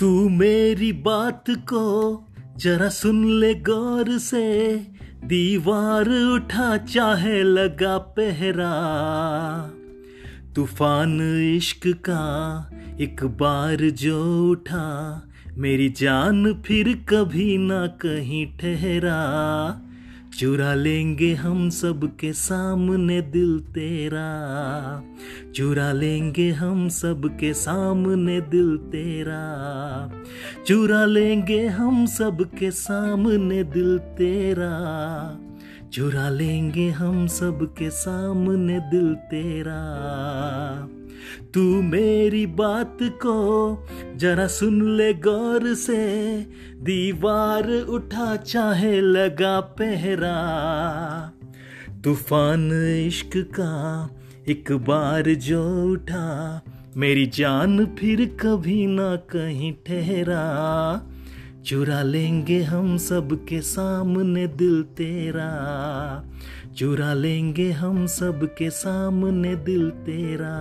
तू मेरी बात को जरा सुन ले गौर से। दीवार उठा, चाहे लगा पहरा। तूफ़ान इश्क का एक बार जो उठा, मेरी जान फिर कभी ना कहीं ठहरा। चुरा लेंगे हम सब के सामने दिल तेरा। चुरा लेंगे हम सबके सामने दिल तेरा। चुरा लेंगे हम सब के सामने दिल तेरा। चुरा लेंगे हम सब के सामने दिल तेरा। तू मेरी बात को जरा सुन ले गौर से, दीवार उठा चाहे लगा पहरा। तूफ़ान इश्क का एक बार जो उठा, मेरी जान फिर कभी ना कहीं ठहरा। चुरा लेंगे हम सब के सामने दिल तेरा। चुरा लेंगे हम सब के सामने दिल तेरा।